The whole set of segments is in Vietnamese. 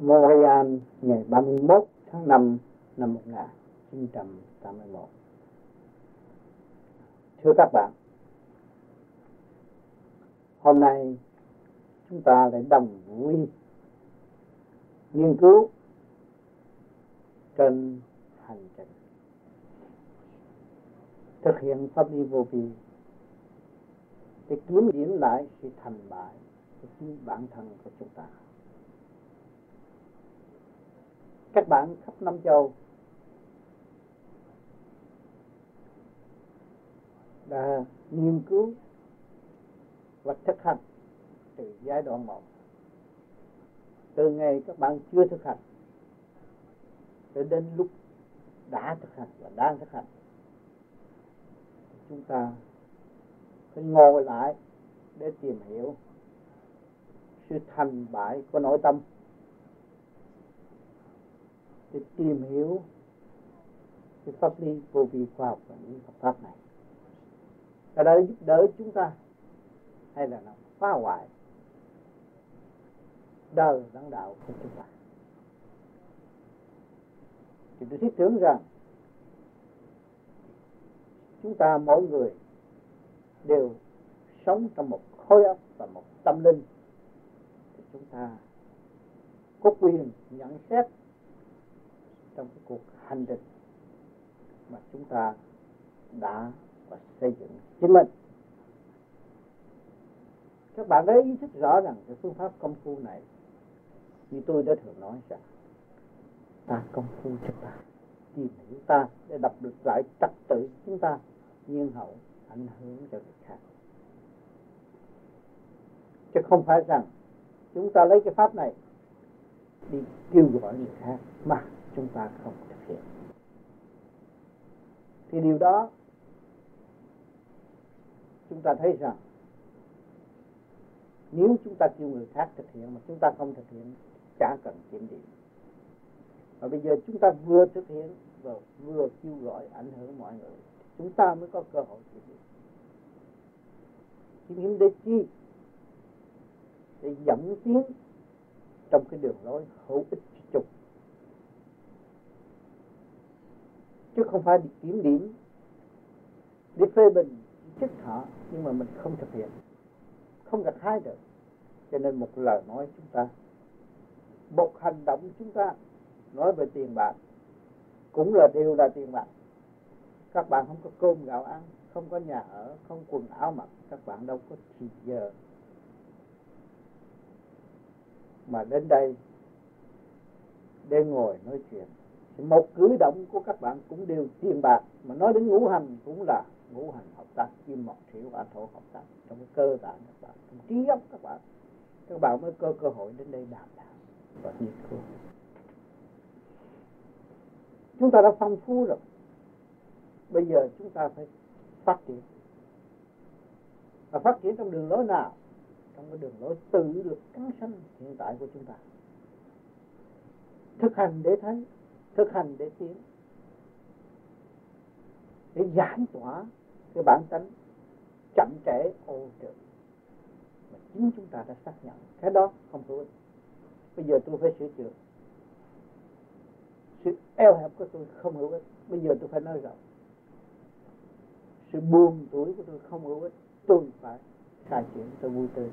Montreal ngày 31 tháng 5 năm 1981. Thưa các bạn, hôm nay chúng ta lại đồng vui nghiên cứu trên hành trình thực hiện pháp lý vô vi để kiếm điểm lại sự thành bại của chính bản thân của chúng ta các bạn khắp năm châu. Đã nghiên cứu và thực hành từ giai đoạn một. Từ ngày các bạn chưa thực hành cho đến lúc đã thực hành và đang thực hành chúng ta phải ngồi lại để tìm hiểu sự thành bại của nội tâm để tìm hiểu cái pháp lý vô vi khoa học và những Phật pháp này. Là đã giúp đỡ chúng ta hay là nó phá hoại đời lãnh đạo của chúng ta. Thì tôi thiết tưởng rằng chúng ta mỗi người đều sống trong một khối óc và một tâm linh. Thì chúng ta có quyền nhận xét trong cái cuộc hành trình mà chúng ta đã và xây dựng chính mình. Các bạn đã ý thức rõ rằng cái phương pháp công phu này, như tôi đã thường nói rằng, ta công phu cho ta, tìm hiểu ta để đập được lại trật tự chúng ta, nhưng hậu ảnh hưởng cho người khác. Chứ không phải rằng chúng ta lấy cái pháp này đi kêu gọi người khác, mà chúng ta không thực hiện. Thì điều đó, chúng ta thấy rằng, nếu chúng ta kêu người khác thực hiện mà chúng ta không thực hiện, chả cần kiểm điểm. Và bây giờ chúng ta vừa thực hiện và vừa kêu gọi ảnh hưởng mọi người chúng ta mới có cơ hội kiểm điểm. Kiểm điểm để chi? Để dẫn tiến trong cái đường lối hữu ích cho chúng. Chứ không phải đi kiểm điểm để phê bình chức họ nhưng mà mình không thực hiện. Không gặt hái được. Cho nên một lời nói chúng ta, một hành động chúng ta nói về tiền bạc cũng là đều là tiền bạc. Các bạn không có cơm gạo ăn, không có nhà ở, không quần áo mặc, các bạn đâu có thì giờ. Mà đến đây, để ngồi nói chuyện một cử động của các bạn cũng đều tiền bạc, mà nói đến ngũ hành cũng là ngũ hành hợp tác, kim mộc thủy hỏa thổ hợp tác. Trong cái cơ bản các bạn, trong trí óc các bạn các bạn mới có cơ hội đến đây đàm đạo. Và nghiên cứu. Chúng ta đã phong phú rồi. Bây giờ chúng ta phải phát triển. Và phát triển trong đường lối nào? Trong cái đường lối tự được cắn sanh hiện tại của chúng ta. Thực hành để thấy thực hành để tiến. Để giải tỏa cái bản tính chậm trễ ô trượt mà chính chúng ta đã xác nhận. Cái đó không hữu ích bây giờ tôi phải sửa chữa. Sự eo hẹp của tôi không hữu ích. Bây giờ tôi phải nói rộng. Sự buồn tuổi của tôi không hữu ích. Tôi phải khai triển tôi vui tươi.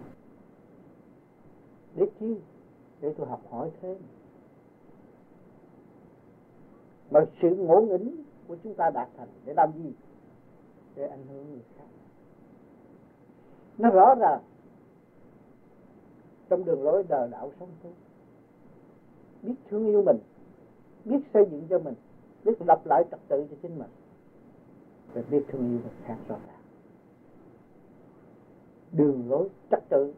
Để chi? Để tôi học hỏi thêm mà sự ngộ nghĩnh của chúng ta đạt thành để làm gì? Để ảnh hưởng người khác. Nó rõ ràng trong đường lối đời đạo sống tu biết thương yêu mình, biết xây dựng cho mình, biết lập lại trật tự cho chính mình. Và biết thương yêu người khác rõ ràng. Đường lối trật tự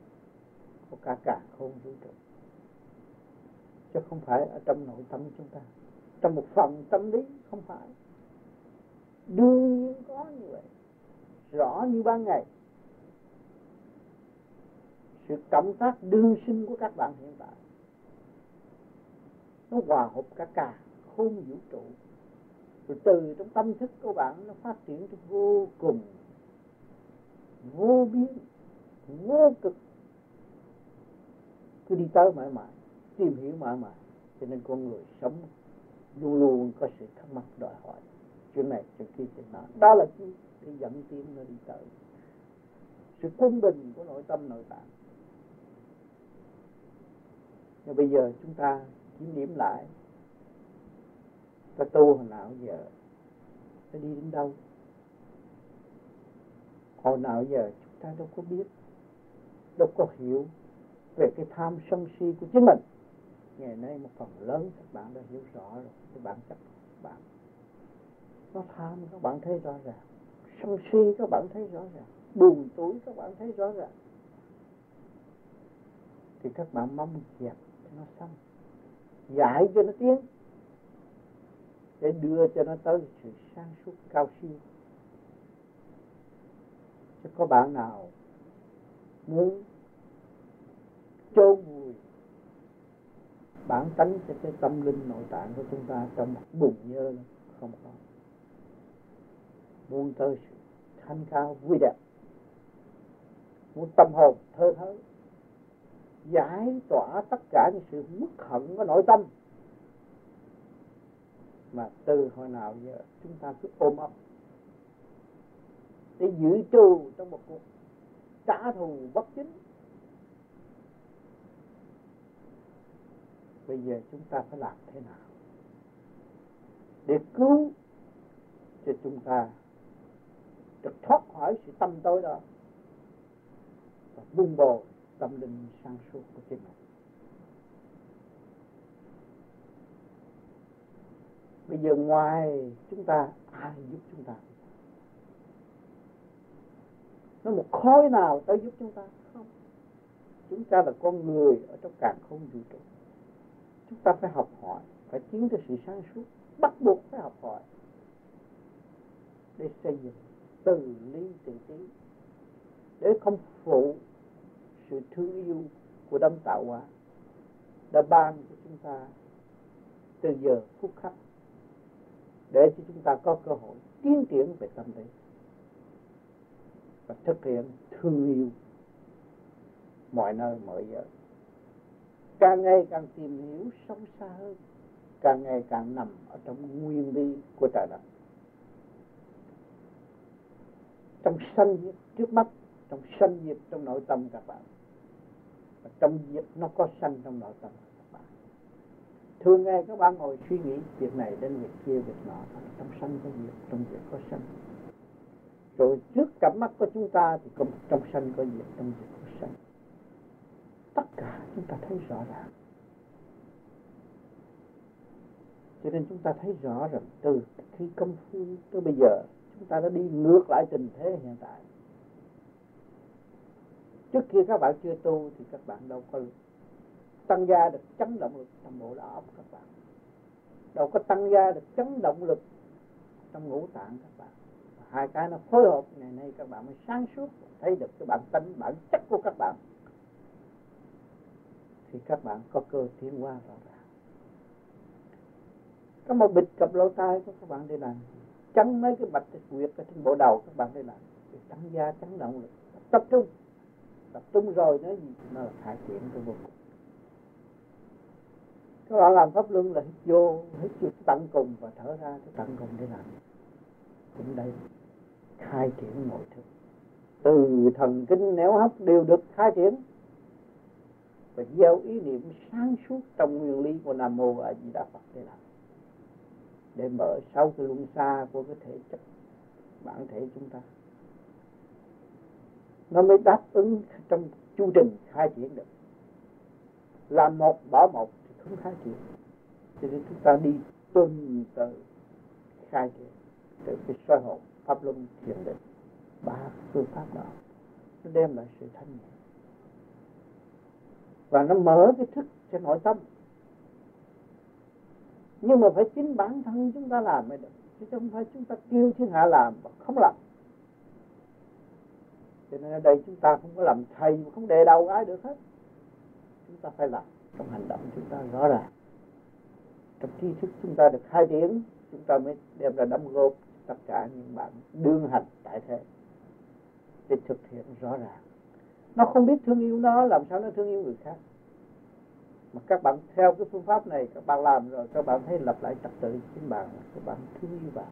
của cả cả không vũ trụ. Chứ không phải ở trong nội tâm chúng ta trong một phần tâm lý, không phải. Đương nhiên có như vậy. Rõ như ban ngày. Sự cộng tác đương sinh của các bạn hiện tại, nó hòa hợp cả cả không vũ trụ. Rồi từ trong tâm thức của bạn, nó phát triển cho vô cùng, vô biên, vô cực. Cứ đi tới mãi mãi, tìm hiểu mãi mãi, cho nên con người sống luôn luôn có sự thắc mắc đòi hỏi. Chuyện này chuyện kia chuyện đó đó là chi để dẫn tiến nó đi tới. Sự quân bình của nội tâm nội tạng. Nhưng bây giờ chúng ta kiểm điểm lại. Ta tu hồi nào giờ? Ta đi đến đâu? Hồi nào giờ chúng ta đâu có biết, đâu có hiểu về cái tham sân si của chính mình ngày nay một phần lớn các bạn đã hiểu rõ rồi, cái bản chất của bạn. Nó tham các bạn thấy rõ ràng. Sân si các bạn thấy rõ ràng. Buồn tuổi các bạn thấy rõ ràng. Thì các bạn mong dẹp cho nó xong. Giải cho nó tiến. Để đưa cho nó tới sự sáng suốt cao siêu. Chứ có bạn nào muốn chôn vùi bản tánh cho cái tâm linh nội tạng của chúng ta trong một bùn nhơ không có. Muốn tới sự thanh cao, vui đẹp. Muốn tâm hồn thơ thớ giải tỏa tất cả những sự mất hận của nội tâm. Mà từ hồi nào giờ chúng ta cứ ôm ấp. Để giữ trù trong một cuộc trả thù bất chính. Bây giờ chúng ta phải làm thế nào? Để cứu cho chúng ta được thoát khỏi sự tâm tối đó và buông bồ tâm linh sáng suốt của chính mình. Bây giờ ngoài chúng ta, ai giúp chúng ta? Nó một khối nào tới giúp chúng ta? Không. Chúng ta là con người ở trong càng không vũ trụ chúng ta phải học hỏi, phải tiến tới sự sáng suốt, bắt buộc phải học hỏi để xây dựng từ lý từ trí, để không phụ sự thương yêu của đấng tạo hóa đã ban cho chúng ta từ giờ phút khắc, để cho chúng ta có cơ hội tiến triển về tâm lý và thực hiện thương yêu mọi nơi mọi giờ càng ngày càng tìm hiểu sâu xa hơn, càng ngày càng nằm ở trong nguyên lý của trời đất trong sanh diệt trước mắt, trong sanh diệt trong nội tâm các bạn. Và trong diệt nó có sanh trong nội tâm các bạn. Thường ngày các bạn ngồi suy nghĩ việc này đến việc kia, việc nọ trong sanh có diệt trong diệt có sanh. Rồi trước cặp mắt của chúng ta thì trong sanh, có diệt trong diệt có tất cả chúng ta thấy rõ ràng. Cho nên chúng ta thấy rõ rằng từ khi công phu tới bây giờ, chúng ta đã đi ngược lại tình thế hiện tại. Trước kia các bạn chưa tu thì các bạn đâu có tăng gia được chấn động lực trong bộ não các bạn. Đâu có tăng gia được chấn động lực trong ngũ tạng các bạn. Hai cái nó phối hợp ngày nay các bạn mới sáng suốt, thấy được cái bản tính, bản chất của các bạn thì các bạn có cơ tiến hóa rõ ràng. Có một bịch cặp lỗ tai của các bạn đi làm trắng mấy cái bạch quyệt ở trên bộ đầu các bạn đi làm trắng tăng trắng động lực, tập trung. Tập trung rồi nó gì nó là khai triển cái vô cùng. Các bạn làm pháp luân là hít vô hít vô tận cùng và thở ra cái tận cùng để làm. Cũng đây, khai triển mọi thứ. Từ thần kinh nếu hấp đều được khai triển và gieo ý niệm sáng suốt trong nguyên lý của nam mô a di đà phật thế nào. Để mở sáu cái luân xa của cái thể chất, bản thể chúng ta. Nó mới đáp ứng trong chu trình khai triển được. Làm một bỏ một thì không khai triển. Cho nên chúng ta đi tuần từ khai triển, từ cái soi hồn, pháp luân thiền định. Ba phương pháp đó, nó đem lại sự thanh nhẹ và nó mở cái thức cho nội tâm. Nhưng mà phải chính bản thân chúng ta làm mới được. Chứ không phải chúng ta kêu thiên hạ làm mà không làm. Cho nên ở đây chúng ta không có làm thầy mà không đề đầu ai được hết. Chúng ta phải làm. Trong hành động chúng ta rõ ràng. Trong tri thức chúng ta được khai triển, chúng ta mới đem ra đóng góp tất cả những bạn đương hành tại thế. Để thực hiện rõ ràng nó không biết thương yêu nó, làm sao nó thương yêu người khác? Mà các bạn theo cái phương pháp này, các bạn làm rồi, các bạn thấy lập lại trật tự chính bạn các bạn thương yêu bạn.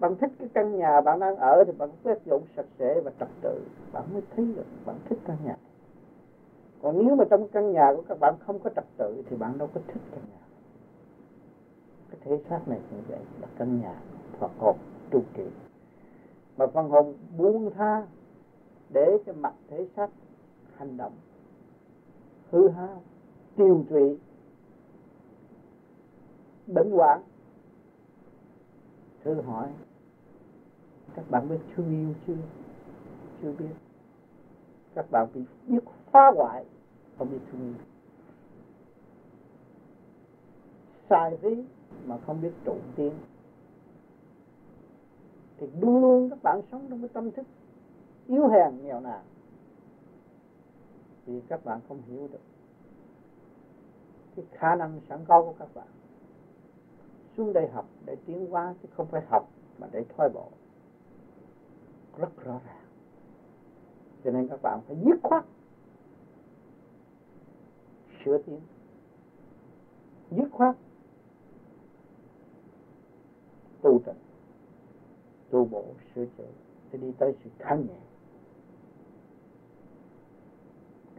Bạn thích cái căn nhà bạn đang ở thì bạn quét dọn sạch sẽ và trật tự, bạn mới thấy được bạn thích căn nhà. Còn nếu mà trong căn nhà của các bạn không có trật tự thì bạn đâu có thích căn nhà. Cái thế xác này cũng vậy, là căn nhà Phật hồn trụ trì mà phần hồn buông tha để cho mặt thể xác hành động, hư hao tiêu trụy bệnh hoạn thử hỏi, các bạn biết thương yêu chưa chưa biết? Các bạn bị biết phá hoại, không biết thương yêu. Sai ví mà không biết trụ tiên. Thì luôn luôn các bạn sống trong cái tâm thức yếu hèn nghèo nàn. Vì các bạn không hiểu được cái khả năng sẵn có của các bạn. Xuống đây học để tiến hóa chứ không phải học mà để thoái bộ. Rất rõ ràng. Cho nên các bạn phải dứt khoát sửa tiến. Dứt khoát tu tập, tu bổ, sửa chữa, để đi tới sự thanh nhẹ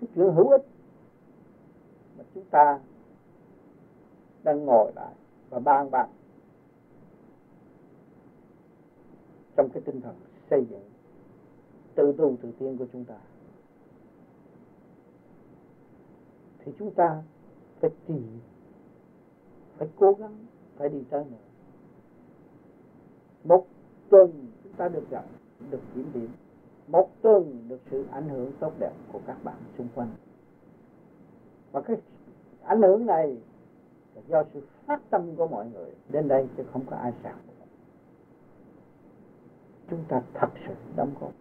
cái chuyện hữu ích. Mà chúng ta đang ngồi lại và ban bạc trong cái tinh thần xây dựng tự tu tự tiên của chúng ta. Thì chúng ta phải tìm phải cố gắng, phải đi tới nữa. Một tuần chúng ta được gặp, được kiểm điểm một tuần được sự ảnh hưởng tốt đẹp của các bạn xung quanh. Và cái ảnh hưởng này là do sự phát tâm của mọi người đến đây chứ không có ai sạc. Chúng ta thật sự đóng góp.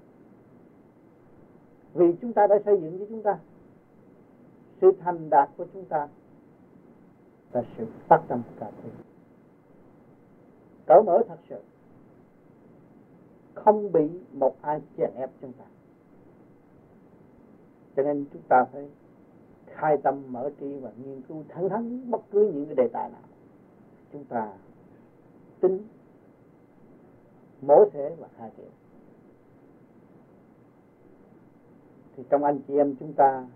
Vì chúng ta đã xây dựng cho chúng ta, sự thành đạt của chúng ta là sự phát tâm cả thế cởi mở thật sự không bị một ai chèn ép chúng ta. Cho nên chúng ta phải khai tâm mở trí và nghiên cứu thẳng thắn bất cứ những cái đề tài nào. Chúng ta tính mỗi thế và khai triển thì trong anh chị em chúng ta,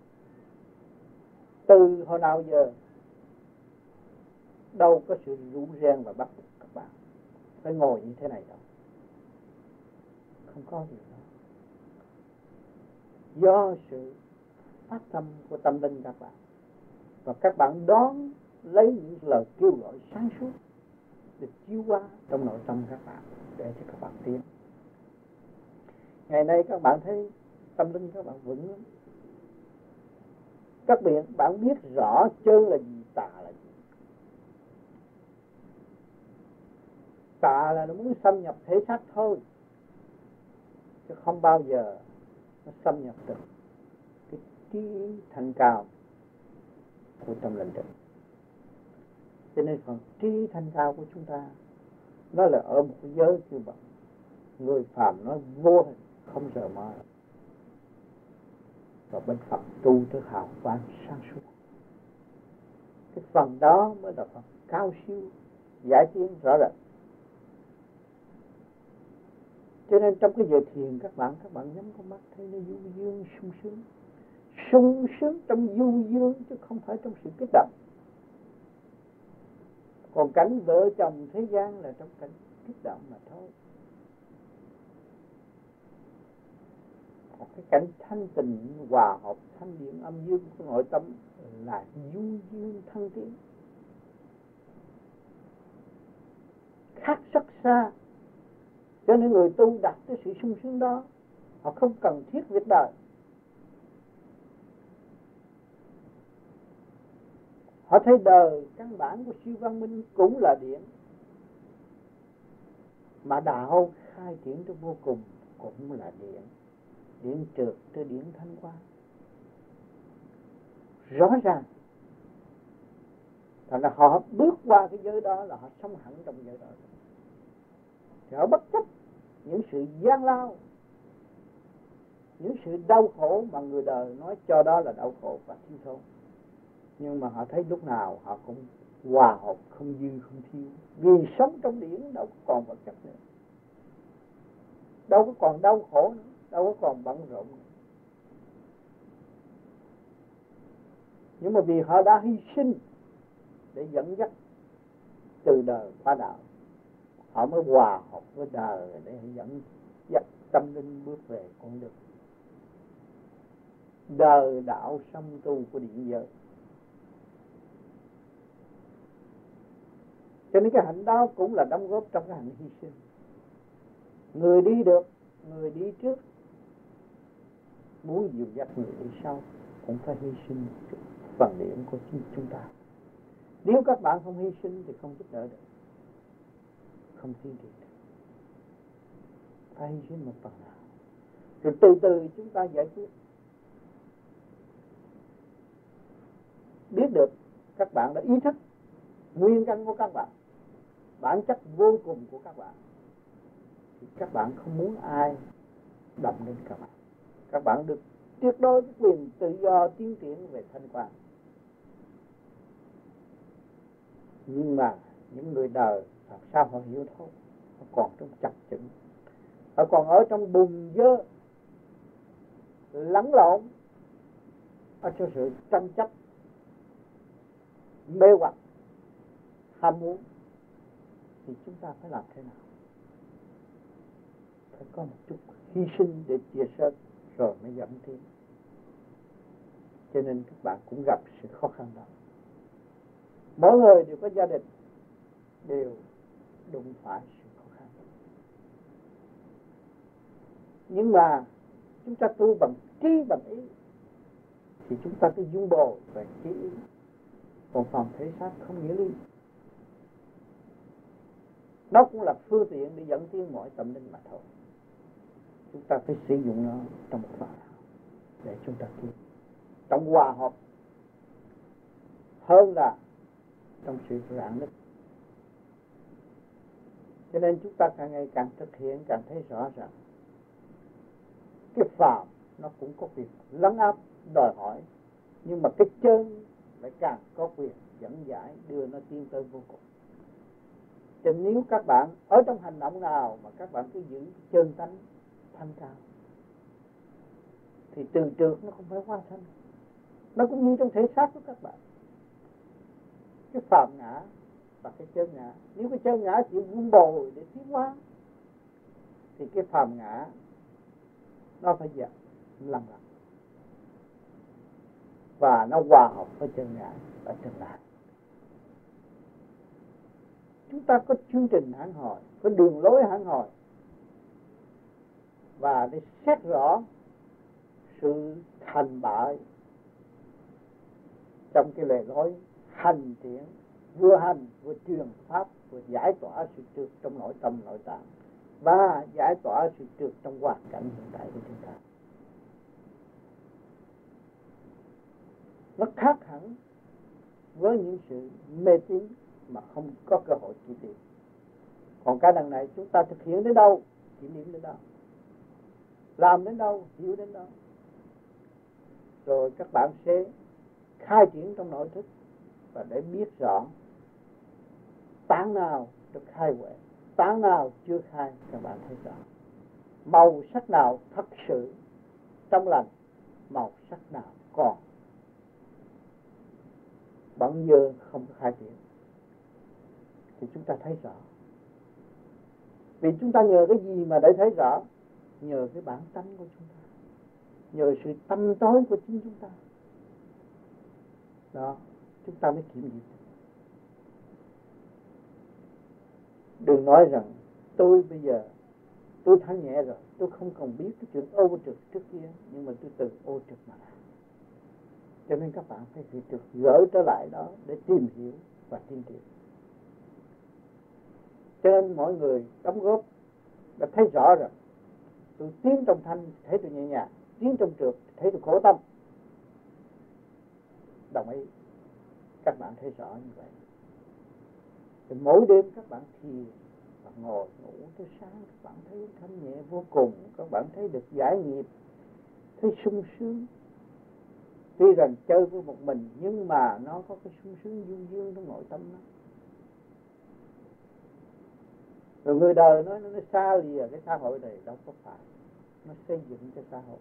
từ hồi nào giờ, đâu có sự rủ ren và bắt buộc các bạn phải ngồi như thế này đâu không có gì đâu. Do sự phát tâm của tâm linh các bạn, và các bạn đón lấy những lời kêu gọi sáng suốt để chiếu qua trong nội tâm các bạn để cho các bạn tiến. Ngày nay các bạn thấy tâm linh các bạn vững lắm. Các bạn bạn biết rõ chân là gì tà là gì. Tà là nó muốn xâm nhập thể xác thôi chứ không bao giờ nó xâm nhập được cái trí thanh cao của tâm linh được. Cho nên phần trí thanh cao của chúng ta, nó là ở một giới như vậy người phàm nó vô hình, không sợ mơ và bên Phật tu tới hào quang sáng suốt. Cái phần đó mới là phần cao siêu, giải tiến rõ rệt cho nên trong cái giờ thiền, các bạn các bạn nhắm con mắt thấy nó du dương, sung sướng. Sung sướng trong du dương, chứ không phải trong sự kích động. Còn cảnh vợ chồng thế gian là trong cảnh kích động mà thôi. Còn cái cảnh thanh tịnh, hòa hợp, thanh điện âm dương của nội tâm là du dương thăng tiến. Khác rất xa cho nên người tu đặt cái sự sung sướng đó, họ không cần thiết việc đời. Họ thấy đời, căn bản của siêu văn minh cũng là điện mà đạo khai triển tới vô cùng cũng là điện điện trượt tới điện thanh quan rõ ràng, thành là họ bước qua cái giới đó là họ sống hẳn trong giới đó. Thì họ bất chấp những sự gian lao, những sự đau khổ mà người đời nói cho đó là đau khổ và thiếu thốn. Nhưng mà họ thấy lúc nào họ cũng hòa hợp, không dư, không thiếu. Vì sống trong điển đâu có còn vật chất nữa. Đâu có còn đau khổ nữa, đâu có còn bận rộn nữa. nhưng mà vì họ đã hy sinh để dẫn dắt từ đời qua đạo họ mới hòa hợp với đời để dẫn dắt tâm linh bước về con đường. Đời đạo song tu của điện giới. Cho nên cái hạnh đó cũng là đóng góp trong cái hạnh hy sinh. Người đi được, người đi trước. Muốn dìu dắt người đi sau cũng phải hy sinh phần điểm của chúng ta. Nếu các bạn không hy sinh thì không giúp đỡ được không tiến định, được phải hy sinh một phần nào. Rồi từ từ chúng ta giải quyết. Biết được các bạn đã ý thức nguyên căn của các bạn bản chất vô cùng của các bạn thì các bạn không muốn ai đậm lên các bạn. Các bạn được tuyệt đối quyền tự do tiến triển về thanh quan. Nhưng mà những người đời làm sao họ hiểu thôi họ còn trong chặt chững. Họ còn ở trong bùn dơ lẫn lộn ở trong sự tranh chấp, mê hoặc, ham muốn. Thì chúng ta phải làm thế nào? Phải có một chút hy sinh để chia sớt, rồi mới dẫn tiến cho nên các bạn cũng gặp sự khó khăn đó. Mỗi người đều có gia đình, đều đụng phải, sự khó khăn. Nhưng mà chúng ta tu bằng trí, bằng ý, thì chúng ta cứ dung bồ về trí. Ý còn phòng thể xác không nghĩa lý. Nó cũng là phương tiện để dẫn tiến mọi tâm linh mà thôi. Chúng ta phải sử dụng nó trong một phần để chúng ta tiến trong hòa hợp hơn là trong sự rạn nứt cho nên chúng ta càng ngày càng thực hiện, càng thấy rõ rằng cái phạm nó cũng có việc lắng áp, đòi hỏi. Nhưng mà cái chân lại càng có quyền dẫn giải đưa nó tiến tới vô cùng. Cho nếu các bạn ở trong hành động nào mà các bạn cứ giữ chân tánh thanh cao, thì từ trượt nó không phải hóa thanh nó cũng như trong thể xác của các bạn. Cái phạm ngã và cái chân ngã. Nếu cái chân ngã chịu vun bồi để tiến hóa, thì cái phàm ngã nó phải dẹp lần lần và nó hòa hợp với chân ngã ở tương lai chúng ta có chương trình hẳn hồi có đường lối hẳn hồi và để xét rõ sự thành bại trong cái lề lối hành thiện vừa hành, vừa truyền pháp, vừa giải tỏa sự trượt trong nội tâm, nội tạng, và giải tỏa sự trượt trong hoàn cảnh hiện tại của chúng ta. Nó khác hẳn với những sự mê tín mà không có cơ hội chỉ điểm còn cái đằng này chúng ta thực hiện đến đâu, chỉ niệm đến đâu làm đến đâu, hiểu đến đâu rồi các bạn sẽ khai triển trong nội thức và để biết rõ tán nào được khai huệ tán nào chưa khai các bạn thấy rõ. Màu sắc nào thật sự trong lành, màu sắc nào còn. Bẩn dơ không có khai triển. Thì chúng ta thấy rõ. Vì chúng ta nhờ cái gì mà để thấy rõ? Nhờ cái bản tánh của chúng ta. Nhờ sự tâm tối của chính chúng ta. Đó, chúng ta mới kiểm nghiệm đừng nói rằng tôi bây giờ, tôi thắng nhẹ rồi, tôi không còn biết cái chuyện ô trực trước kia, nhưng mà tôi từ ô trực mà làm. Cho nên các bạn phải phải trực, gỡ trở lại đó để tìm hiểu và tin tưởng. Cho nên mọi người đóng góp đã thấy rõ rồi tôi tiến trong thanh, thấy tôi nhẹ nhàng, tiến trong trượt, thấy tôi khổ tâm. Đồng ý. Các bạn thấy rõ như vậy thì mỗi đêm các bạn thiền và ngồi ngủ tới sáng, các bạn thấy thanh nhẹ vô cùng, các bạn thấy được giải nghiệp, thấy sung sướng. Tuy rằng chơi với một mình, nhưng mà nó có cái sung sướng dương dương trong nội tâm nó rồi người đời nói, nó xa lìa à, cái xã hội này đâu có phải, nó xây dựng cho xã hội.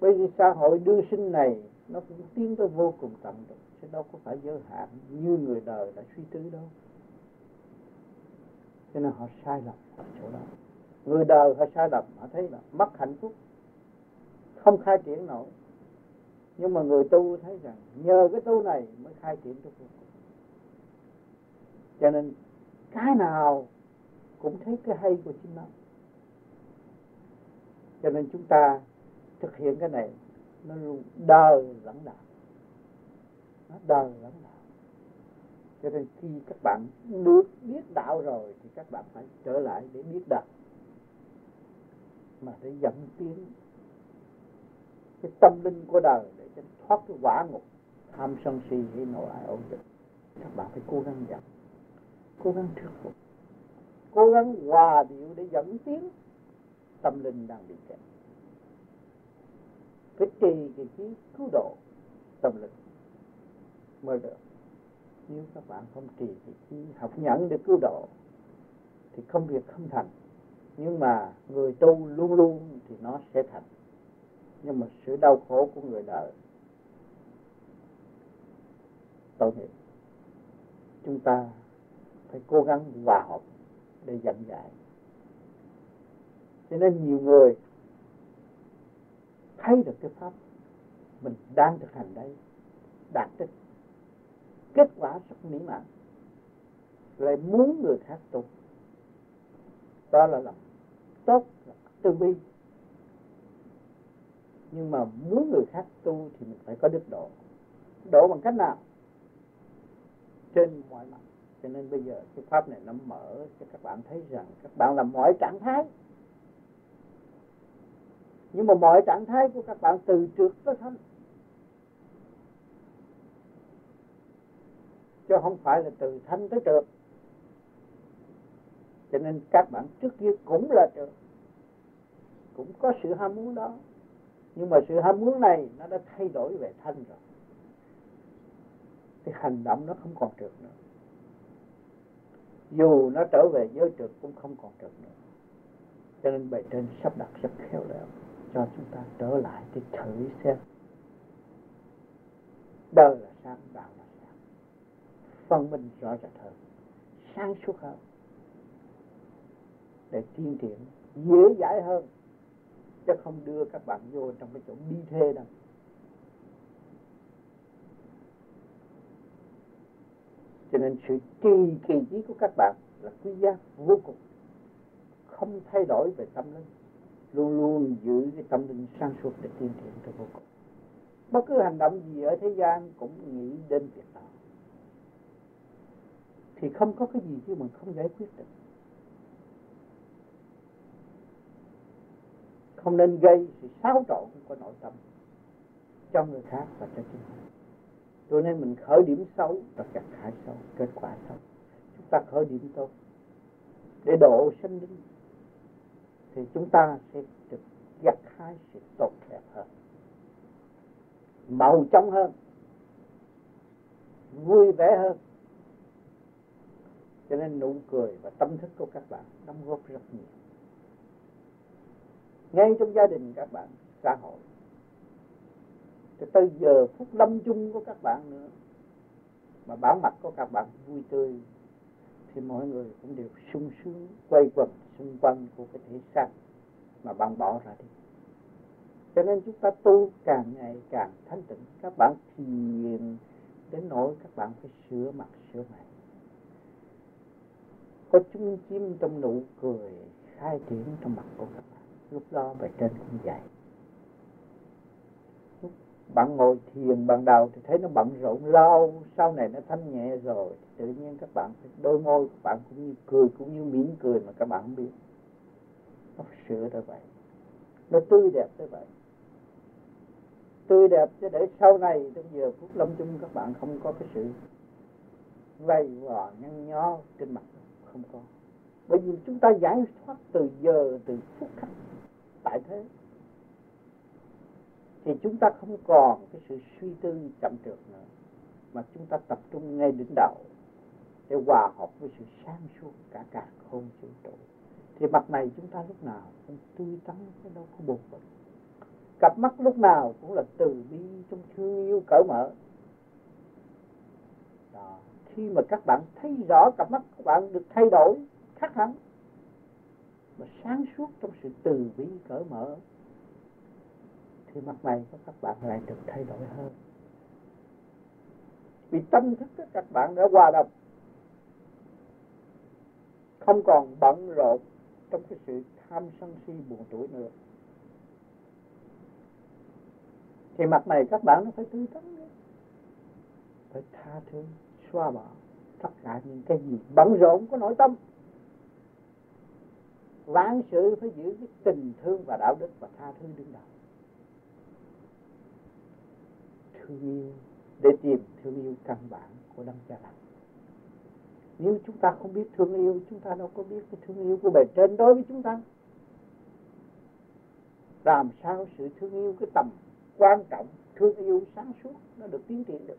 Bởi vì xã hội đương sinh này, nó cũng tiến tới vô cùng tận được chứ đâu có phải giới hạn như người đời đã suy tư đâu. Cho nên họ sai lầm ở chỗ đó. Người đời họ sai lầm, họ thấy là mất hạnh phúc, không khai triển nổi. Nhưng mà người tu thấy rằng nhờ cái tu này mới khai triển được cho nên cái nào cũng thấy cái hay của chính nó. Cho nên chúng ta thực hiện cái này nó luôn đời lẫn đạo nó đời lắm. Đạo cho nên khi các bạn được biết đạo rồi thì các bạn phải trở lại để biết đạo. Mà để dẫn tiến cái tâm linh của đời để cho thoát cái quả ngục. Tham sân si hay nội ai ổn định, các bạn phải cố gắng dẫn, cố gắng thuyết phục, cố gắng hòa điệu để dẫn tiến tâm linh đang bị kẹt. Phải trì cái trí cứu độ tâm linh mới được. Nếu các bạn không trì thì trí học nhận được cứu độ thì không việc không thành. Nhưng mà người tu luôn luôn thì nó sẽ thành. Nhưng mà sự đau khổ của người đời tội nghiệp, chúng ta phải cố gắng hòa hợp để dẫn dạy. Cho nên nhiều người thấy được cái pháp mình đang thực hành đây, đạt được kết quả rất mỹ mãn. Lại muốn người khác tu đó là lòng tốt, là từ bi. Nhưng mà muốn người khác tu thì mình phải có đức độ. Độ bằng cách nào? Trên mọi mặt. Cho nên bây giờ cái pháp này nó mở cho các bạn thấy rằng các bạn làm mọi trạng thái. Nhưng mà mọi trạng thái của các bạn từ trước tới thanh chứ không phải là từ thanh tới trượt. Cho nên các bạn trước kia cũng là trượt. Cũng có sự ham muốn đó. Nhưng mà sự ham muốn này nó đã thay đổi về thanh rồi. Thì hành động nó không còn trượt nữa. Dù nó trở về giới trượt cũng không còn trượt nữa. Cho nên bài trên sắp đặt rất khéo léo cho chúng ta trở lại để thử xem. Đời là sáng đạo phân minh rõ rệt hơn, sáng suốt hơn, để tiến triển, dễ dãi hơn, chứ không đưa các bạn vô trong cái chỗ bi thê đâu. Cho nên sự trì kỳ trí của các bạn là quý giá vô cùng. Không thay đổi về tâm linh, luôn luôn giữ cái tâm linh sáng suốt để tiến triển cho vô cùng. Bất cứ hành động gì ở thế gian cũng nghĩ đến việc thì không có cái gì chứ mình không giải quyết được. Không nên gây sự xáo trộn của nội tâm cho người khác và cho chính mình cho nên mình khởi điểm xấu và gặt hại xấu, kết quả xấu. Chúng ta khởi điểm tốt. Để độ sinh linh, thì chúng ta sẽ được gặt hái sự tốt đẹp hơn, màu trong hơn, vui vẻ hơn cho nên nụ cười và tâm thức của các bạn đóng góp rất nhiều. Ngay trong gia đình các bạn, xã hội. Cho tới giờ phút lâm chung của các bạn nữa, mà bản mặt của các bạn vui tươi, thì mọi người cũng đều sung sướng quay quần xung quanh của cái thể xác mà bạn bỏ ra đi. Cho nên chúng ta tu càng ngày càng thanh tịnh. Các bạn thiền đến nỗi các bạn phải sửa mặt sửa mặt có chung chim trong nụ cười khai triển trong mặt của các bạn lúc đó về trên cũng vậy. Lúc bạn ngồi thiền ban đầu thì thấy nó bận rộn lâu, sau này nó thanh nhẹ rồi. Tự nhiên các bạn, đôi môi các bạn cũng như cười, cũng như mỉm cười mà các bạn không biết. Nó sửa tới vậy. Nó tươi đẹp tới vậy. Tươi đẹp cho để sau này trong giờ phút lâm chung các bạn không có cái sự vây vò nhăn nhó trên mặt không có. Bởi vì chúng ta giải thoát từ giờ, từ phút khắc, tại thế. Thì chúng ta không còn cái sự suy tư chậm trượt nữa, mà chúng ta tập trung ngay đỉnh đầu để hòa hợp với sự sáng suốt cả cả không vũ trụ. Thì mặt này chúng ta lúc nào cũng tươi tắn cái đâu có buồn bực. Cặp mắt lúc nào cũng là từ bi trong thương yêu cởi mở. Đó khi mà các bạn thấy rõ cặp mắt các bạn được thay đổi, khác hẳn, mà sáng suốt trong sự từ bi cởi mở, thì mặt này của các bạn lại được thay đổi hơn. Vì tâm thức của các bạn đã hòa đồng, không còn bận rộn trong cái sự tham sân si buồn tuổi nữa. Thì mặt này các bạn nó phải tươi tắn, phải tha thứ xóa bỏ tất cả những cái gì bận rộn của nội tâm. Vạn sự phải giữ cái tình thương và đạo đức và tha thứ đứng đầu. Thương yêu, để tìm thương yêu căn bản của đấng cha lành nếu chúng ta không biết thương yêu, chúng ta đâu có biết cái thương yêu của bề trên đối với chúng ta. Làm sao sự thương yêu cái tầm quan trọng, thương yêu sáng suốt nó được tiến triển được?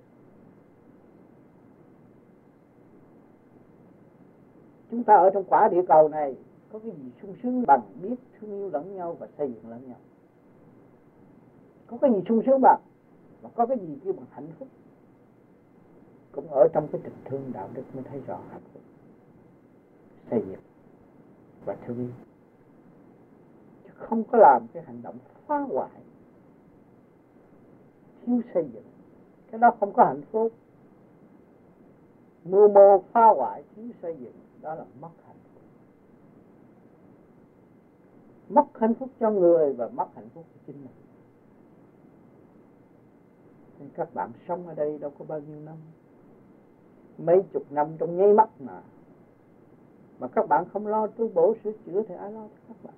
Chúng ta ở trong quả địa cầu này, có cái gì sung sướng bằng biết thương yêu lẫn nhau và xây dựng lẫn nhau? Có cái gì sung sướng bằng và có cái gì kêu bằng hạnh phúc? Cũng ở trong cái tình thương đạo đức mới thấy rõ hạnh phúc, xây dựng và thương yêu. Chứ không có làm cái hành động phá hoại, thiếu xây dựng. Cái đó không có hạnh phúc. Mưu mô phá hoại, thiếu xây dựng đó là mất hạnh phúc. Mất hạnh phúc cho người và mất hạnh phúc cho chính mình. Nên các bạn sống ở đây đâu có bao nhiêu năm? Mấy chục năm trong nháy mắt mà. Mà các bạn không lo tu bổ sửa chữa thì ai lo cho các bạn?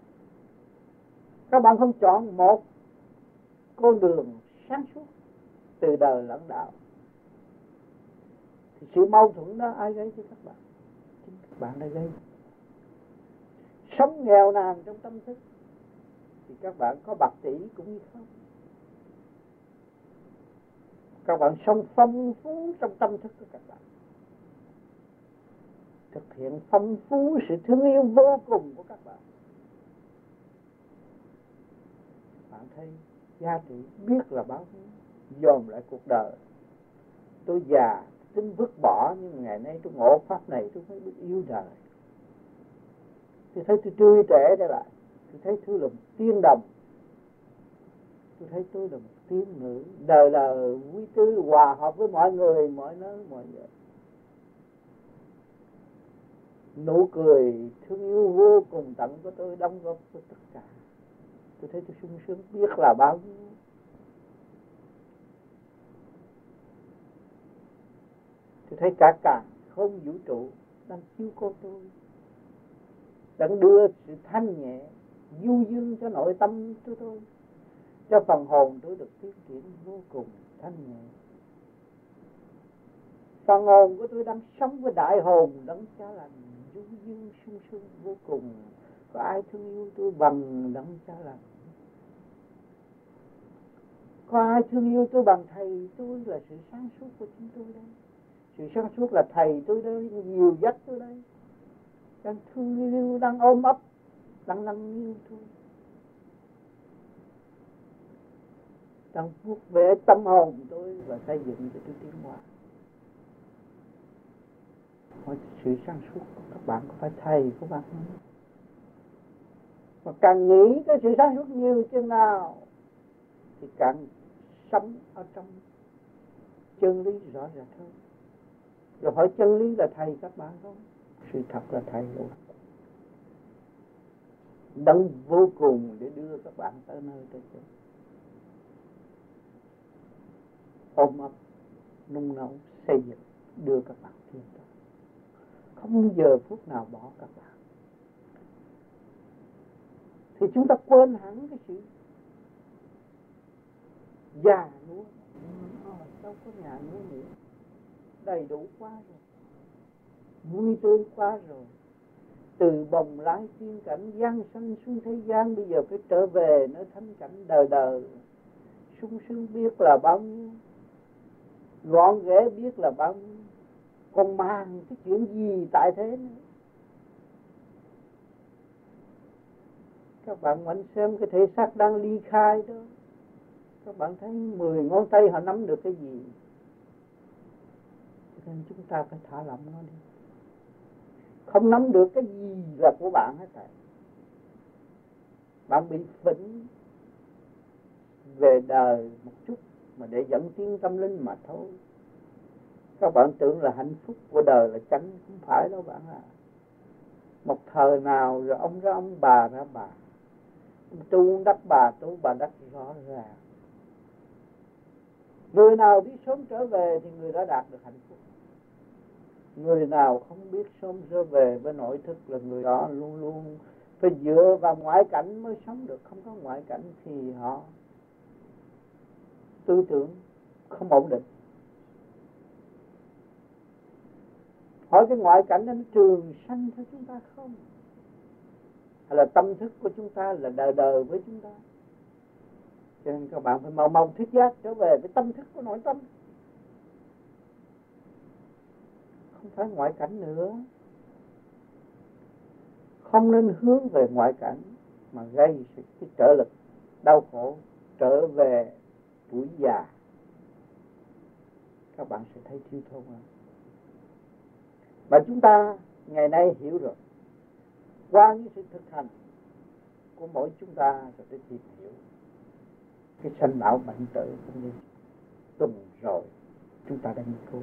Các bạn không chọn một con đường sáng suốt từ đời lẫn đạo. Thì sự mâu thuẫn đó ai gây cho các bạn? Bạn đã gây sống nghèo nàn trong tâm thức, thì các bạn có bạc tỷ cũng như không? Các bạn sống phong phú trong tâm thức của các bạn. Thực hiện phong phú sự thương yêu vô cùng của các bạn. Bạn thấy giá trị biết là bao nhiêu, dồn lại cuộc đời. Tôi già tính vứt bỏ nhưng ngày nay, tôi ngộ pháp này, tôi mới biết yêu đời. Tôi thấy tôi tươi trẻ trở lại. Tôi thấy tôi là một tiên đồng. Tôi thấy tôi là một tiên nữ. Đời là quý tư hòa hợp với mọi người, mọi nơi, mọi người nụ cười thương yêu vô cùng tận của tôi, đóng góp với tất cả. Tôi thấy tôi sung sướng, biết là bao nhiêu tôi thấy cả cả không vũ trụ đang chiếu cô tôi. Đang đưa sự thanh nhẹ, du dương cho nội tâm của tôi cho phần hồn tôi được tiến triển vô cùng thanh nhẹ. Phần hồn của tôi đang sống với đại hồn đấng cha lành, du dương sung sướng vô cùng. Có ai thương yêu tôi bằng đấng cha lành? Có ai thương yêu tôi bằng thầy? Tôi là sự sáng suốt của chúng tôi đây sự sáng suốt là thầy tôi đó nhiều dắt tôi đây. Đang thương yêu đang ôm ấp đang nâng niu tôi đang vuốt về tâm hồn tôi và xây dựng cho tôi tiến hóa. Mọi sự sáng suốt của các bạn có phải thầy, của bạn không? Và càng nghĩ cái sự sáng suốt nhiều chừng nào, thì càng sống ở trong chân lý rõ ràng hơn rồi hỏi chân lý là thầy các bạn không sự thật là thầy luôn. Đấng vô cùng để đưa các bạn tới nơi tới chỗ. Ôm ấp, nung nấu, xây dựng, đưa các bạn tiến tới. Không giờ phút nào bỏ các bạn. Thì chúng ta quên hẳn cái sự già nua. Ờ, đâu có nhà nữa nữa đầy đủ quá rồi. Vui tươi quá rồi. Từ bồng lái tiên cảnh gian sanh xuống thế gian, bây giờ phải trở về nơi thánh cảnh đời đời sung sướng biết là bao nhiêu gọn ghẽ biết là bao nhiêu còn mang cái chuyện gì tại thế nữa? Các bạn vẫn xem cái thể xác đang ly khai đó. Các bạn thấy mười ngón tay họ nắm được cái gì? Nên chúng ta phải thả lỏng nó đi. Không nắm được cái gì là của bạn hết thảy bạn bị phỉnh về đời một chút mà để dẫn tiến tâm linh mà thôi. Các bạn tưởng là hạnh phúc của đời là chánh, không phải đâu bạn à một thời nào rồi ông ra ông, bà ra bà. Tu đắc bà, tu bà đắc rõ ràng. Người nào biết sớm trở về thì người đã đạt được hạnh phúc người nào không biết sống trở về với nội thức là người đó luôn luôn phải dựa vào ngoại cảnh mới sống được. Không có ngoại cảnh thì họ, tư tưởng không ổn định. Hỏi cái ngoại cảnh nó trường sanh cho chúng ta không? Hay là tâm thức của chúng ta là đời đời với chúng ta? Cho nên các bạn phải mau mau thiết giác trở về với tâm thức của nội tâm. Không phải ngoại cảnh nữa. Không nên hướng về ngoại cảnh mà gây sự cái trở lực, đau khổ, trở về tuổi già. Các bạn sẽ thấy thiếu thốn hơn và chúng ta ngày nay hiểu rồi. Qua những sự thực hành của mỗi chúng ta rồi để tìm hiểu cái sanh lão bệnh tử cũng như tuần rồi chúng ta đã nghiên cứu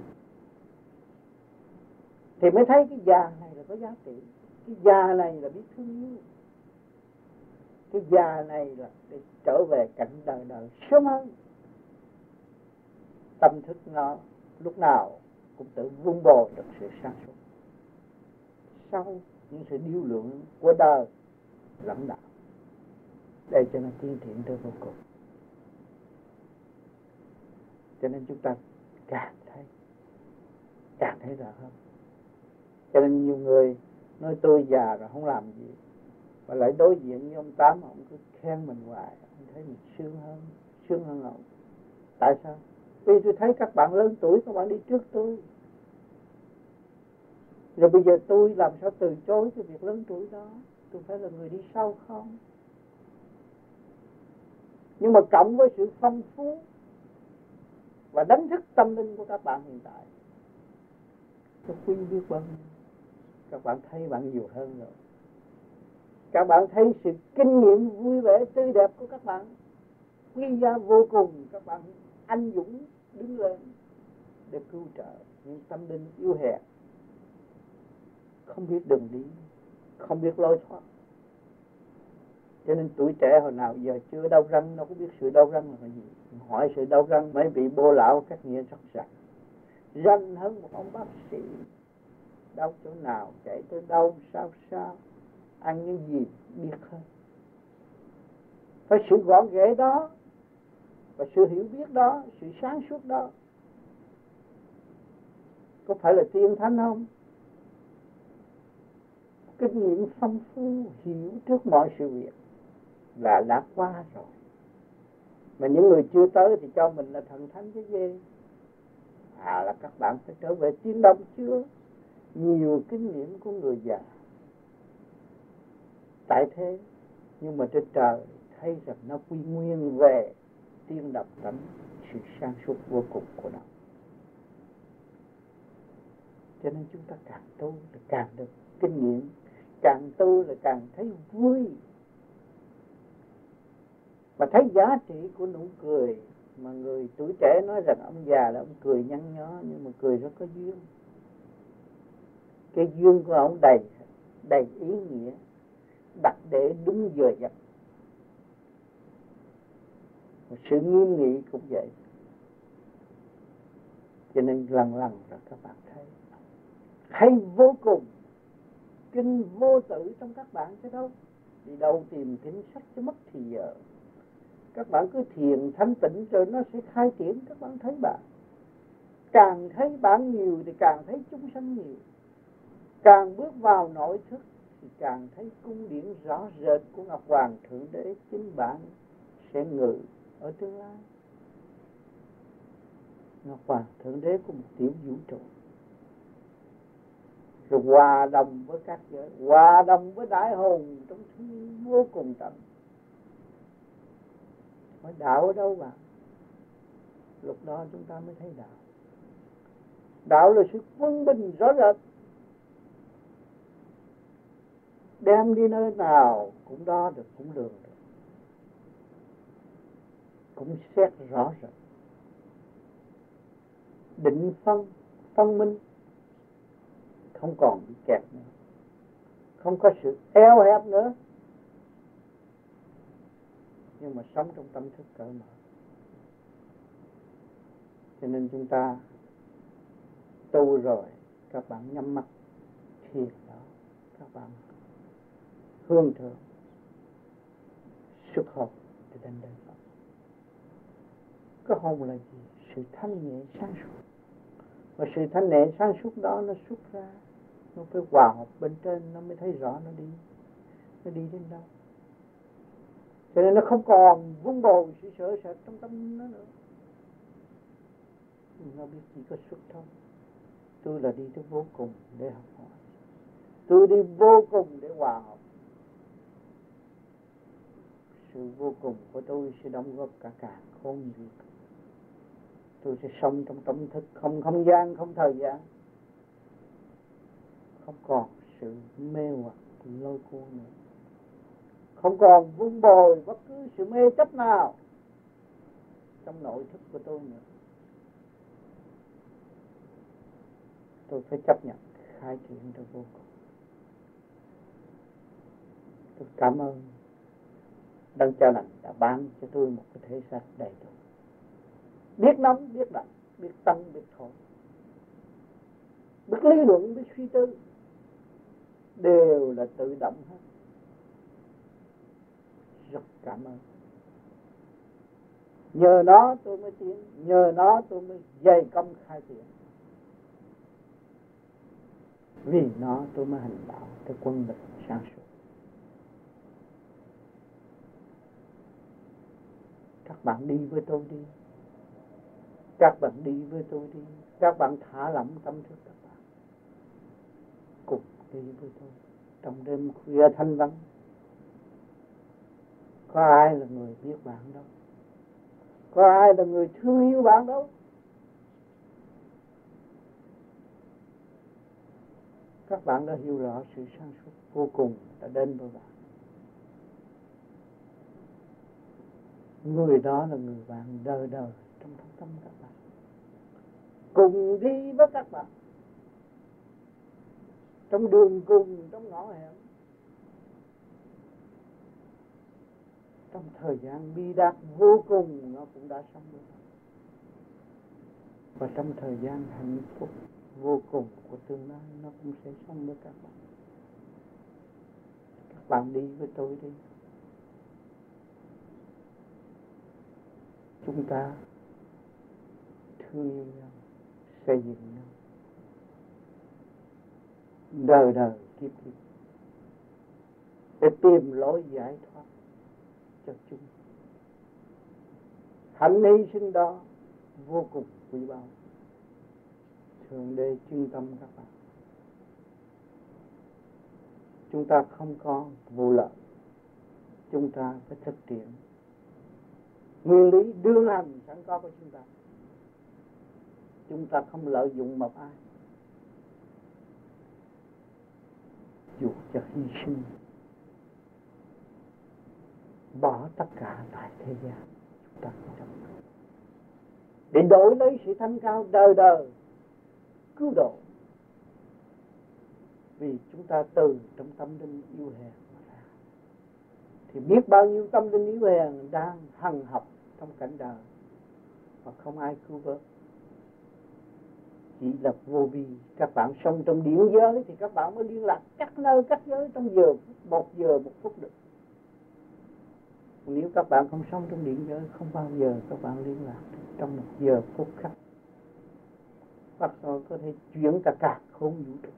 thì mới thấy cái già này là có giá trị. Cái già này là biết thương yêu. Cái già này là để trở về cảnh đời đời sớm hơn. Tâm thức nó lúc nào cũng tự vun bồi được sự sáng suốt. Sau những sự điêu luyện của đời lãnh đạo. Để cho nó tiến thiện tới vô cùng cho nên chúng ta càng thấy càng thấy rõ hơn cho nên nhiều người nói tôi già rồi không làm gì. Và lại đối diện với ông tám, ông cứ khen mình hoài. Ông thấy mình sướng hơn sướng hơn ông. Tại sao? Vì tôi thấy các bạn lớn tuổi, các bạn đi trước tôi. Rồi bây giờ tôi làm sao từ chối cái việc lớn tuổi đó? Tôi phải là người đi sau không? Nhưng mà cộng với sự phong phú và đánh thức tâm linh của các bạn hiện tại tôi quý biết bao nhiêu? Các bạn thấy bạn nhiều hơn rồi. Các bạn thấy sự kinh nghiệm vui vẻ, tươi đẹp của các bạn. Quý giá vô cùng, các bạn anh dũng đứng lên để cứu trợ những tâm linh yêu hèn. Không biết đường đi, không biết lối thoát. Cho nên tuổi trẻ hồi nào giờ chưa đau răng nó có biết sự đau răng là gì. Hỏi sự đau răng, mấy vị bô lão các nghĩa rất rành ranh hơn một ông bác sĩ đau chỗ nào chạy tới đâu, sao sao. Ăn những gì, biết hơn phải sự gọn ghẽ đó và sự hiểu biết đó, sự sáng suốt đó. Có phải là tiên thánh không? Kinh nghiệm phong phú, hiểu trước mọi sự việc là đã qua rồi. Mà những người chưa tới thì cho mình là thần thánh cái gì? À là các bạn phải trở về tiên đông chưa nhiều kinh nghiệm của người già, tại thế, nhưng mà trên trời thấy rằng nó quy nguyên về tiên độc tánh sự sáng suốt vô cùng của nó. Cho nên chúng ta càng tu là càng được kinh nghiệm, càng tu là càng thấy vui. Mà thấy giá trị của nụ cười, mà người tuổi trẻ nói rằng ông già là ông cười nhăn nhó, nhưng mà cười rất có duyên cái duyên của ông đầy đầy ý nghĩa, đặt để đúng giờ giấc. Sự nghiêm nghị cũng vậy. Cho nên lần lần rồi các bạn thấy, hay vô cùng, kinh vô tử trong các bạn chứ đâu. Đi đâu tìm kinh sách cho mất thì giờ. Các bạn cứ thiền thanh tịnh rồi nó sẽ khai triển. Các bạn thấy bạn. Càng thấy bạn nhiều thì càng thấy chúng sanh nhiều càng bước vào nội thức thì càng thấy cung điển rõ rệt của ngọc hoàng thượng đế chính bạn sẽ ngự ở tương lai. Ngọc hoàng thượng đế của một tiểu vũ trụ. Rồi hòa đồng với các giới, hòa đồng với đại hồn trong thiên vô cùng tận. Hỏi đạo ở đâu bạn lúc đó chúng ta mới thấy đạo. Đạo là sự quân bình rõ rệt. Đem đi nơi nào cũng đo được, cũng lường được. Cũng xét rõ rệt định phân phân minh, không còn bị kẹt nữa. Không có sự eo hẹp nữa. Nhưng mà sống trong tâm thức cởi mở. Cho nên chúng ta tu rồi, các bạn nhắm mắt. Thiền đó, các bạn hương thơm xuất hợp để đến đời Phật cái hồn là gì? Sự thanh nhẹ sáng suốt. Và sự thanh nhẹ sáng suốt đó nó xuất ra. Nó phải hòa hợp bên trên nó mới thấy rõ nó đi. Nó đi đến đâu. Cho nên nó không còn vung bồi sự sợ sệt trong tâm nó nữa. Nó biết chỉ có xuất thôi tôi là đi tới vô cùng để học hỏi. Tôi đi vô cùng để hòa hợp sự vô cùng của tôi sẽ đóng góp cả cả không gì. tôi sẽ sống trong tâm thức, không không gian, không thời gian. Không còn sự mê hoặc lôi cuốn nữa. Không còn vun bồi bất cứ sự mê chấp nào trong nội thức của tôi nữa. Tôi phải chấp nhận khai triển cho vô cùng. Tôi cảm ơn đang cha lành đã ban cho tôi một cái thể xác đầy đủ. Biết nóng, biết lạnh, biết tăng biết thổi biết lý luận, biết suy tư, đều là tự động hết. Rất cảm ơn. Nhờ nó tôi mới tiến, nhờ nó tôi mới dày công khai triển vì nó tôi mới hành đạo cái quân lực sáng suốt. Các bạn đi với tôi đi. Các bạn đi với tôi đi. Các bạn thả lỏng tâm thức các bạn. Cùng đi với tôi. Trong đêm khuya thanh vắng, có ai là người biết bạn đâu? Có ai là người thương yêu bạn đâu? Các bạn đã hiểu rõ sự sáng suốt vô cùng đã đến với bạn. Người đó là người bạn đời đời trong thâm tâm các bạn. Cùng đi với các bạn. Trong đường cùng, trong ngõ hẻm. Trong thời gian bi đát vô cùng, nó cũng đã sống được và trong thời gian hạnh phúc vô cùng của tương lai, nó cũng sẽ sống với các bạn. Các bạn đi với tôi đi. Chúng ta thương yêu nhau, xây dựng nhau. Đời đời kiếp kiếp để tìm lối giải thoát cho chúng. Hạnh hy sinh đó vô cùng quý báu. Thượng đế chuyên tâm các bạn. Chúng ta không có vô lợi. Chúng ta phải thực hiện nguyên lý đương hành sẵn có của chúng ta. Chúng ta không lợi dụng một ai. Dù cho hy sinh, bỏ tất cả tại thế gian, chúng ta không chấp để đổi lấy sự thanh cao đời đời, cứu độ. Vì chúng ta từ trong tâm linh yêu hèn thì biết bao nhiêu tâm linh yếu hèn đang hằng học trong cảnh đời. Mà không ai cứu vớt. Chỉ là vô vi. Các bạn sống trong điển giới thì các bạn mới liên lạc các nơi, các giới trong giờ một giờ, một phút được. Nếu các bạn không sống trong điện giới, không bao giờ các bạn liên lạc trong một giờ phút khắc Phật rồi có thể chuyển cả cả không vũ trụ.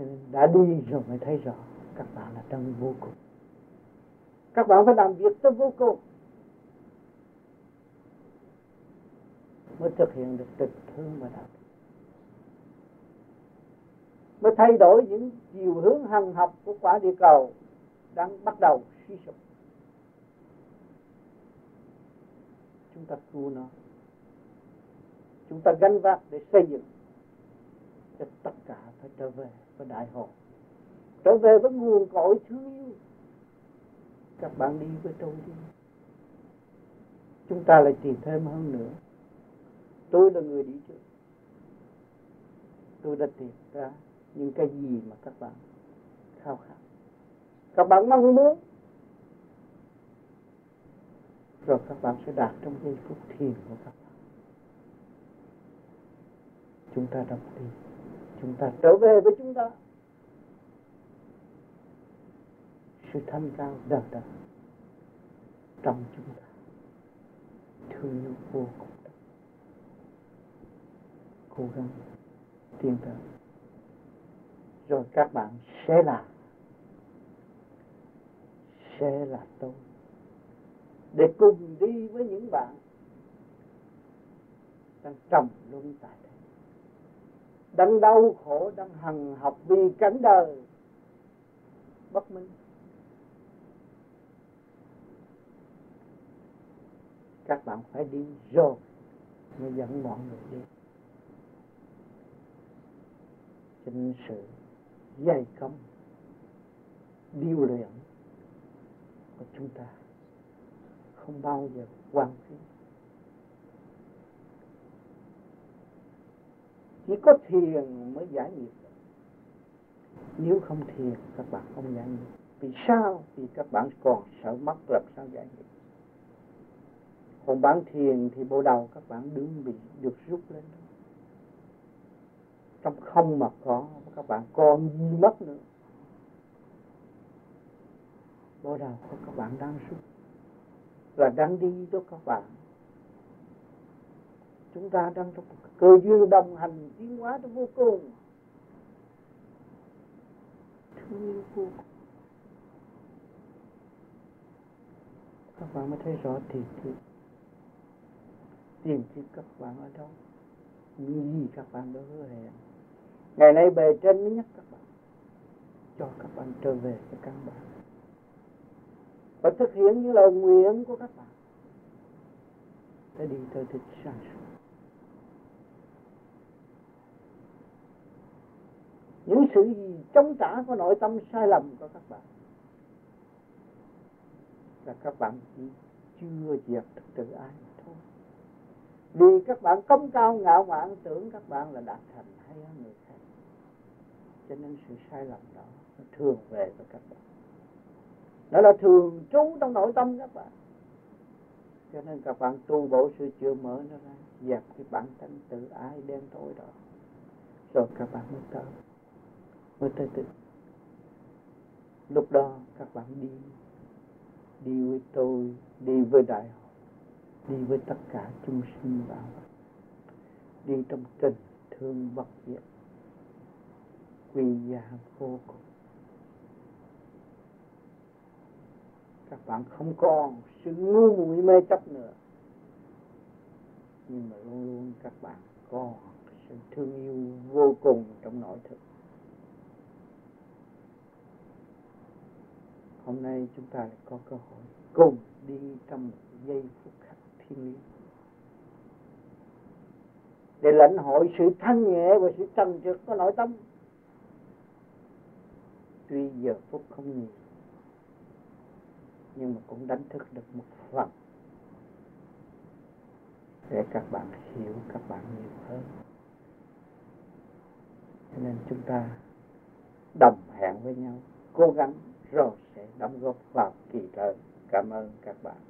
Cho nên đã đi rồi mới thấy rõ các bạn là trong vô cùng. Các bạn phải làm việc trong vô cùng mới thực hiện được tình thương và đạo mới thay đổi những chiều hướng hằng học của quả địa cầu đang bắt đầu suy sụp. Chúng ta cứu nó. Chúng ta gánh vác để xây dựng cho tất cả phải trở về của đại học. Trở về với nguồn cội thương yêu các bạn đi với tôi đi. Chúng ta lại tìm thêm hơn nữa. Tôi là người đi trước. Tôi đã tìm ra những cái gì mà các bạn khao khát. Các bạn mong muốn. Rồi các bạn sẽ đạt trong giây phút thiền của các bạn. Chúng ta đọc đi chúng ta trở về với chúng ta. Sự thanh cao đời đời trong chúng ta thương yêu vô cùng cố gắng tiến tới rồi các bạn sẽ là sẽ là tôi. Để cùng đi với những bạn đang trầm luân tại đây đang đau khổ, đang hằng học vì cảnh đời. Bất minh. Các bạn phải đi rồi, mới dẫn mọi người đi. Chính sự dày công, điêu luyện của chúng ta không bao giờ quan phí. Chỉ có thiền mới giải nghiệp nếu không thiền, các bạn không giải nghiệp vì sao? Vì các bạn còn sợ mất làm sao giải nghiệp còn bạn thiền thì bộ đầu các bạn đứng bị được rút lên trong không mà có, các bạn còn gì mất nữa. Bộ đầu của các bạn đang rút. Là đang đi cho các bạn chúng ta đang trong cơ duyên đồng hành tiến hóa trong vô cùng. Thương yêu vô cùng các bạn mới thấy rõ thiệt thiệt tìm kiếm các bạn ở đâu? Những gì các bạn đã hứa hẹn ngày nay bề trên mới nhắc các bạn cho các bạn trở về với căn bản và thực hiện những lời nguyện của các bạn. Để đi tới thích sáng suốt những sự gì chống trả của nội tâm sai lầm của các bạn? Là các bạn chỉ chưa diệt thực tự thôi. Vì các bạn công cao ngạo mạn, tưởng các bạn là đạt thành hay hơn người khác. Cho nên sự sai lầm đó nó thường về với các bạn. Nó là thường trú trong nội tâm các bạn. Cho nên các bạn tu bổ sự chưa mở nó ra, dẹp cái bản thân tự ái đen tối đó. Rồi các bạn mới tới với tới tự lúc đó các bạn đi đi với tôi, đi với đại học, đi với tất cả chúng sinh vào. Đi trong tình thương bất diệt, quy giá vô cùng. Các bạn không còn sự ngu muội mê chấp nữa. Nhưng mà luôn luôn các bạn có sự thương yêu vô cùng trong nội thực. Hôm nay chúng ta lại có cơ hội cùng đi trong một giây phút khắc thiên liêng. Để lãnh hội sự thanh nhẹ và sự trần trực của nội tâm. Tuy giờ phút không nhiều, nhưng mà cũng đánh thức được một phần. Để các bạn hiểu các bạn nhiều hơn. Cho nên chúng ta đồng hẹn với nhau, cố gắng rồi đóng góp vào kỳ trời cảm ơn các bạn.